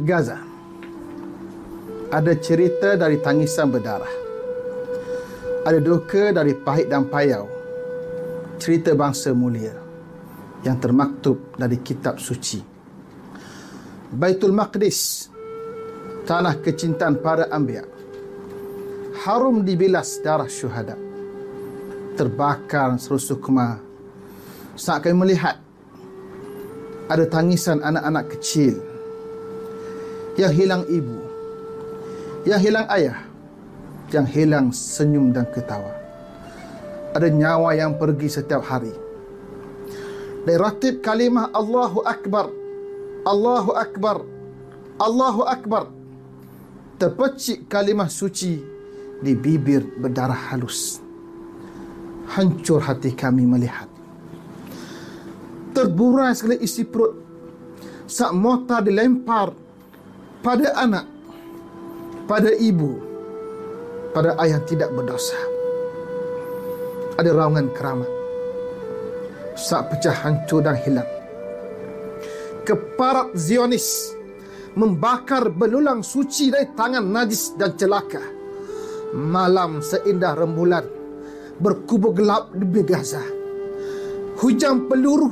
Gaza. Ada cerita dari tangisan berdarah. Ada duka dari pahit dan payau. Cerita bangsa mulia yang termaktub dari kitab suci. Baitul Maqdis, tanah kecintaan para anbiya. Harum dibilas darah syuhada. Terbakar seluruh kemah. Saat kami melihat ada tangisan anak-anak kecil yang hilang ibu, yang hilang ayah, yang hilang senyum dan ketawa. Ada nyawa yang pergi setiap hari. Dari ratib kalimah Allahu Akbar, Allahu Akbar, Allahu Akbar. Terpecik kalimah suci di bibir berdarah halus. Hancur hati kami melihat. Terburai sekali isi perut. Saat mota dilempar pada anak, pada ibu, pada ayah tidak berdosa. Ada raungan keramat. Saat pecah hancur dan hilang. Keparat Zionis membakar belulang suci dari tangan najis dan celaka. Malam seindah rembulan berkubu gelap di Gaza. Hujan peluru,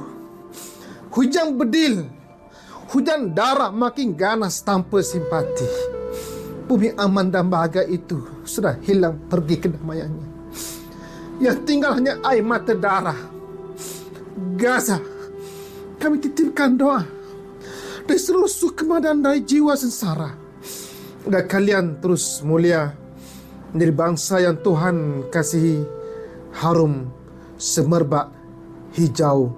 hujan bedil, Hujan darah makin ganas tanpa simpati. Bumi aman dan bahagia itu sudah hilang pergi kedamaiannya. Yang tinggal hanya air mata darah. Gaza, kami titipkan doa dari seluruh sukma dan dari jiwa sengsara. Dan kalian terus mulia menjadi bangsa yang Tuhan kasihi harum semerbak hijau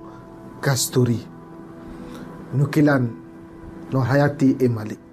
kasturi. Nukilan Nur Hayati E. Malik.